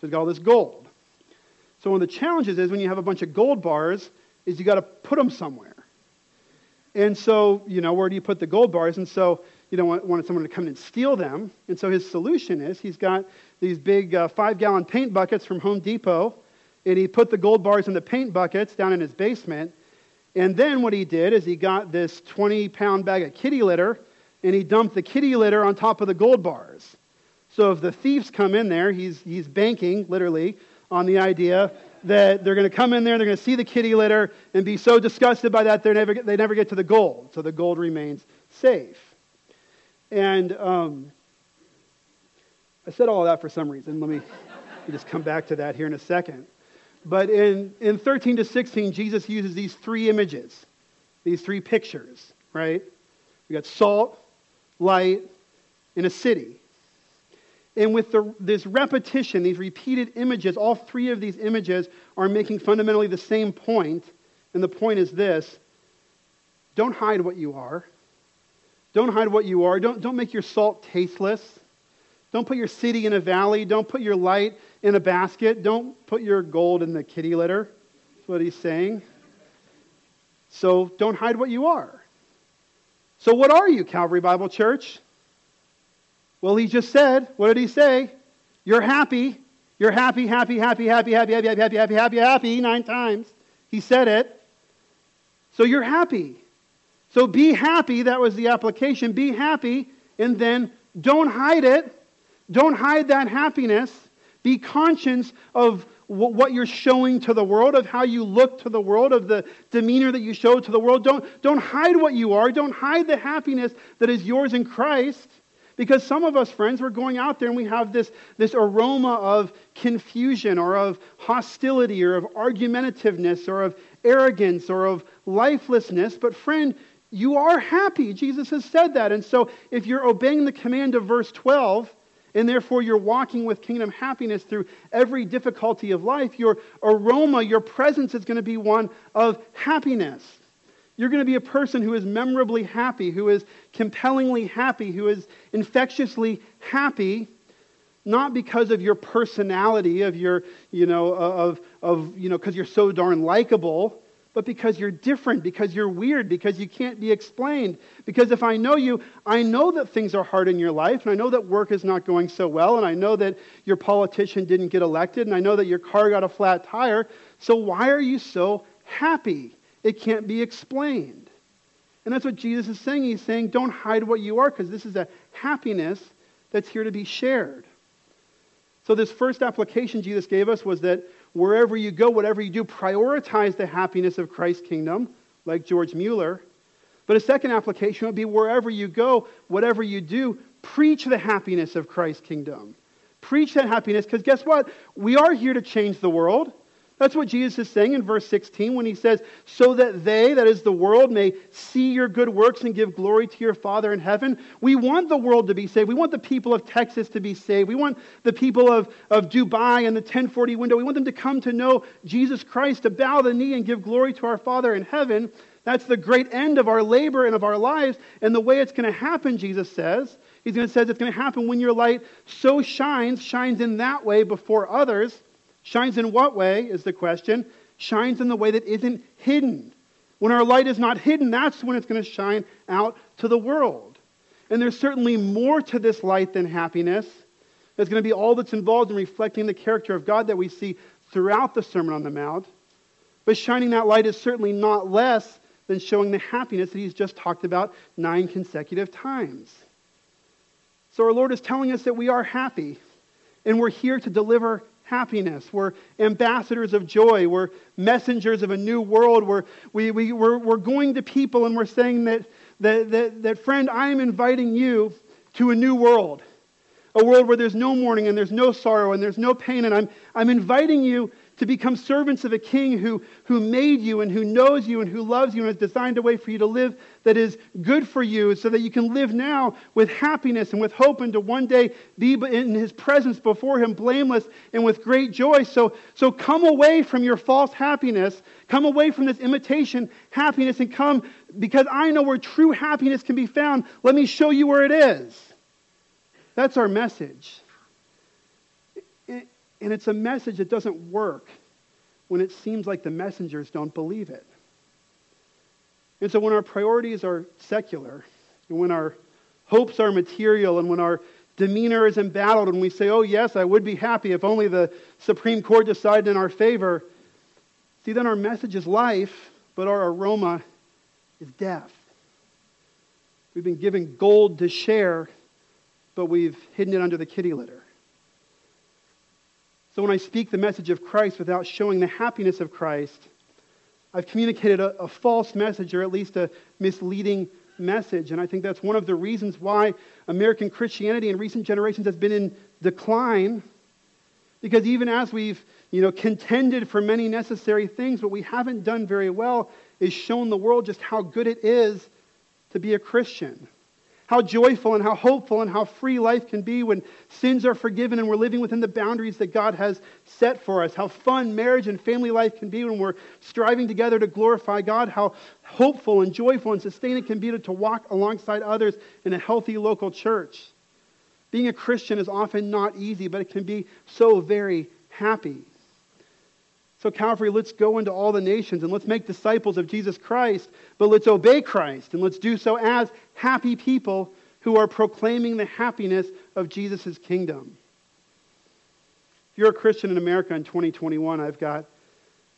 So he's got all this gold. So one of the challenges is when you have a bunch of gold bars is you got to put them somewhere. And so, you know, where do you put the gold bars? And so you don't want, someone to come and steal them. And so his solution is he's got these big uh, five gallon paint buckets from Home Depot, and he put the gold bars in the paint buckets down in his basement. And then what he did is he got this 20 pound bag of kitty litter, and he dumped the kitty litter on top of the gold bars. So if the thieves come in there, he's, he's banking, literally, on the idea that they're going to come in there, they're going to see the kitty litter, and be so disgusted by that they never get, they never get to the gold. So the gold remains safe. And um, I said all that for some reason. Let me, let me just come back to that here in a second. But in, in 13 to 16, Jesus uses these three images. these three pictures, right? We got salt, light, and a city. And with the, this repetition, these repeated images, all three of these images are making fundamentally the same point. And the point is this don't hide what you are. Don't hide what you are. Don't, don't make your salt tasteless. Don't put your city in a valley. Don't put your light in a basket. Don't put your gold in the kitty litter. That's what he's saying. So don't hide what you are. So, what are you, Calvary Bible Church? Well, he just said, what did he say? You're happy. You're happy, happy, happy, happy, happy, happy, happy, happy, happy, happy, happy, nine times. He said it. So you're happy. So be happy. That was the application. Be happy, and then don't hide it. Don't hide that happiness. Be conscious of what you're showing to the world, of how you look to the world, of the demeanor that you show to the world. Don't, don't hide what you are. Don't hide the happiness that is yours in Christ. Because some of us, friends, we're going out there and we have this, this aroma of confusion or of hostility or of argumentativeness or of arrogance or of lifelessness. But, friend, you are happy. Jesus has said that. And so, if you're obeying the command of verse 12, and therefore you're walking with kingdom happiness through every difficulty of life, your aroma, your presence is going to be one of happiness. You're going to be a person who is memorably happy, who is compellingly happy, who is infectiously happy, not because of your personality, of your, you know, of, of you know, because you're so darn likable, but because you're different, because you're weird, because you can't be explained. Because if I know you, I know that things are hard in your life, and I know that work is not going so well, and I know that your politician didn't get elected, and I know that your car got a flat tire. So why are you so happy? It can't be explained. And that's what Jesus is saying. He's saying, don't hide what you are, because this is a happiness that's here to be shared. So, this first application Jesus gave us was that wherever you go, whatever you do, prioritize the happiness of Christ's kingdom, like George Mueller. But a second application would be wherever you go, whatever you do, preach the happiness of Christ's kingdom. Preach that happiness, because guess what? We are here to change the world. That's what Jesus is saying in verse 16 when he says, So that they, that is the world, may see your good works and give glory to your Father in heaven. We want the world to be saved. We want the people of Texas to be saved. We want the people of, of Dubai and the 1040 window. We want them to come to know Jesus Christ, to bow the knee and give glory to our Father in heaven. That's the great end of our labor and of our lives. And the way it's going to happen, Jesus says, He's going to say it's going to happen when your light so shines, shines in that way before others Shines in what way is the question? Shines in the way that isn't hidden. When our light is not hidden, that's when it's going to shine out to the world. And there's certainly more to this light than happiness. There's going to be all that's involved in reflecting the character of God that we see throughout the Sermon on the Mount. But shining that light is certainly not less than showing the happiness that he's just talked about nine consecutive times. So our Lord is telling us that we are happy, and we're here to deliver happiness. We're ambassadors of joy. We're messengers of a new world. We're, we, we, we're, we're going to people and we're saying that, that, that, that, friend, I am inviting you to a new world. A world where there's no mourning and there's no sorrow and there's no pain. And I'm, I'm inviting you to become servants of a king who, who made you and who knows you and who loves you and has designed a way for you to live that is good for you so that you can live now with happiness and with hope and to one day be in his presence before him blameless and with great joy. So, so come away from your false happiness. Come away from this imitation happiness and come because I know where true happiness can be found. Let me show you where it is. That's our message. And it's a message that doesn't work when it seems like the messengers don't believe it. And so when our priorities are secular, and when our hopes are material, and when our demeanor is embattled, and we say, oh, yes, I would be happy if only the Supreme Court decided in our favor, see, then our message is life, but our aroma is death. We've been given gold to share, but we've hidden it under the kitty litter. So when I speak the message of Christ without showing the happiness of Christ, I've communicated a, a, false message or at least a misleading message. And I think that's one of the reasons why American Christianity in recent generations has been in decline. Because even as we've you know, contended for many necessary things, what we haven't done very well is shown the world just how good it is to be a Christian. How joyful and how hopeful and how free life can be when sins are forgiven and we're living within the boundaries that God has set for us. How fun marriage and family life can be when we're striving together to glorify God. How hopeful and joyful and sustaining it can be to, to walk alongside others in a healthy local church. Being a Christian is often not easy, but it can be so very happy. So, Calvary, let's go into all the nations and let's make disciples of Jesus Christ, but let's obey Christ and let's do so as happy people who are proclaiming the happiness of Jesus' kingdom. If you're a Christian in America in 2021, I've got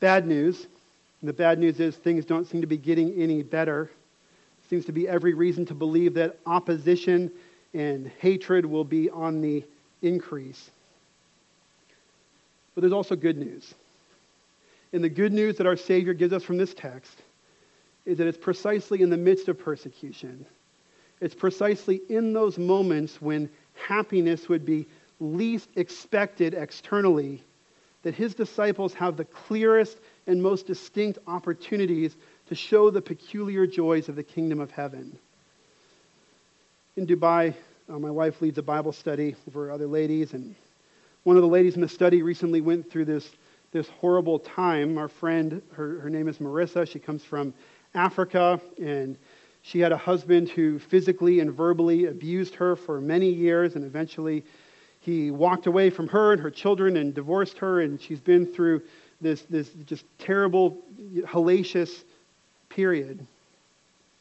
bad news. And the bad news is things don't seem to be getting any better. Seems to be every reason to believe that opposition and hatred will be on the increase. But there's also good news. And the good news that our Savior gives us from this text is that it's precisely in the midst of persecution, it's precisely in those moments when happiness would be least expected externally that his disciples have the clearest and most distinct opportunities to show the peculiar joys of the kingdom of heaven. In Dubai, uh, my wife leads a Bible study for other ladies, and one of the ladies in the study recently went through this this horrible time. Our friend, her, her name is Marissa. She comes from Africa, and she had a husband who physically and verbally abused her for many years, and eventually he walked away from her and her children and divorced her, and she's been through this, this just terrible, hellacious period.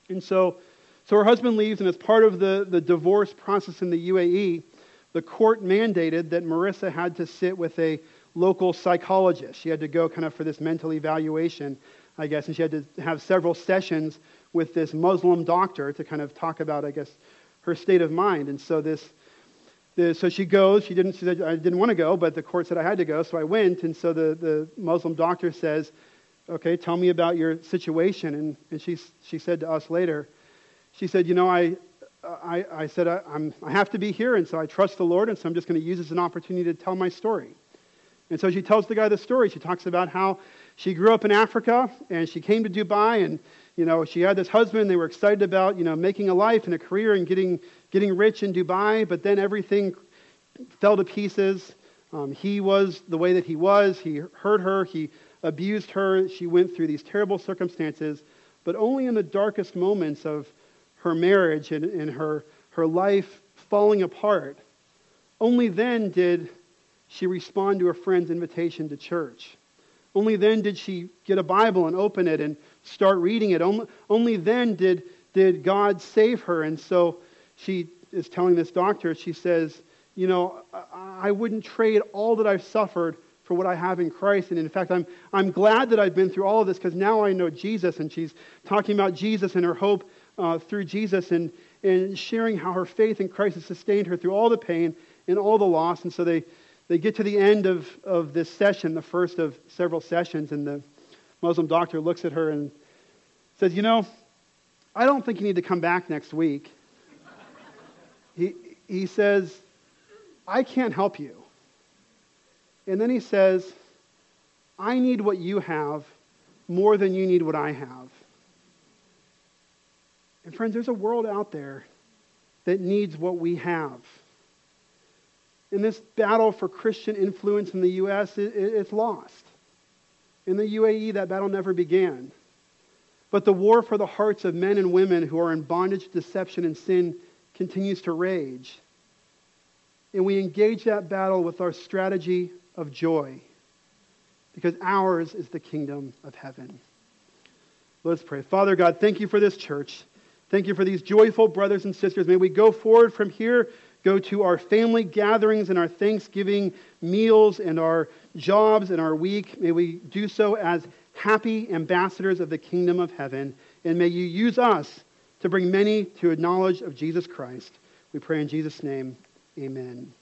And so, so her husband leaves, and as part of the, the divorce process in the UAE, the court mandated that Marissa had to sit with a local psychologist. She had to go kind of for this mental evaluation, I guess, and she had to have several sessions with this Muslim doctor to kind of talk about, I guess, her state of mind. And so this, this so she goes. She didn't. She said I didn't want to go, but the court said I had to go, so I went. And so the, the Muslim doctor says, "Okay, tell me about your situation." And and she she said to us later, she said, "You know, I I, I said I, I'm, I have to be here, and so I trust the Lord, and so I'm just going to use this as an opportunity to tell my story." And so she tells the guy the story. She talks about how she grew up in Africa and she came to Dubai and you know she had this husband. They were excited about you know making a life and a career and getting getting rich in Dubai. But then everything fell to pieces. Um, he was the way that he was. He hurt her. He abused her. She went through these terrible circumstances. But only in the darkest moments of her marriage and, and her her life falling apart, only then did she respond to her friend's invitation to church. Only then did she get a Bible and open it and start reading it. Only, only then did, did God save her. And so she is telling this doctor, she says, You know, I, I wouldn't trade all that I've suffered for what I have in Christ. And in fact, I'm, I'm glad that I've been through all of this because now I know Jesus. And she's talking about Jesus and her hope uh, through Jesus and, and sharing how her faith in Christ has sustained her through all the pain and all the loss. And so they, they get to the end of, of this session, the first of several sessions, and the Muslim doctor looks at her and says, You know, I don't think you need to come back next week. he, he says, I can't help you. And then he says, I need what you have more than you need what I have. And friends, there's a world out there that needs what we have in this battle for Christian influence in the U.S., it, it, it's lost. In the UAE, that battle never began. But the war for the hearts of men and women who are in bondage, deception, and sin continues to rage. And we engage that battle with our strategy of joy, because ours is the kingdom of heaven. Let's pray. Father God, thank you for this church. Thank you for these joyful brothers and sisters. May we go forward from here go to our family gatherings and our Thanksgiving meals and our jobs and our week. May we do so as happy ambassadors of the kingdom of heaven. And may you use us to bring many to a knowledge of Jesus Christ. We pray in Jesus' name. Amen.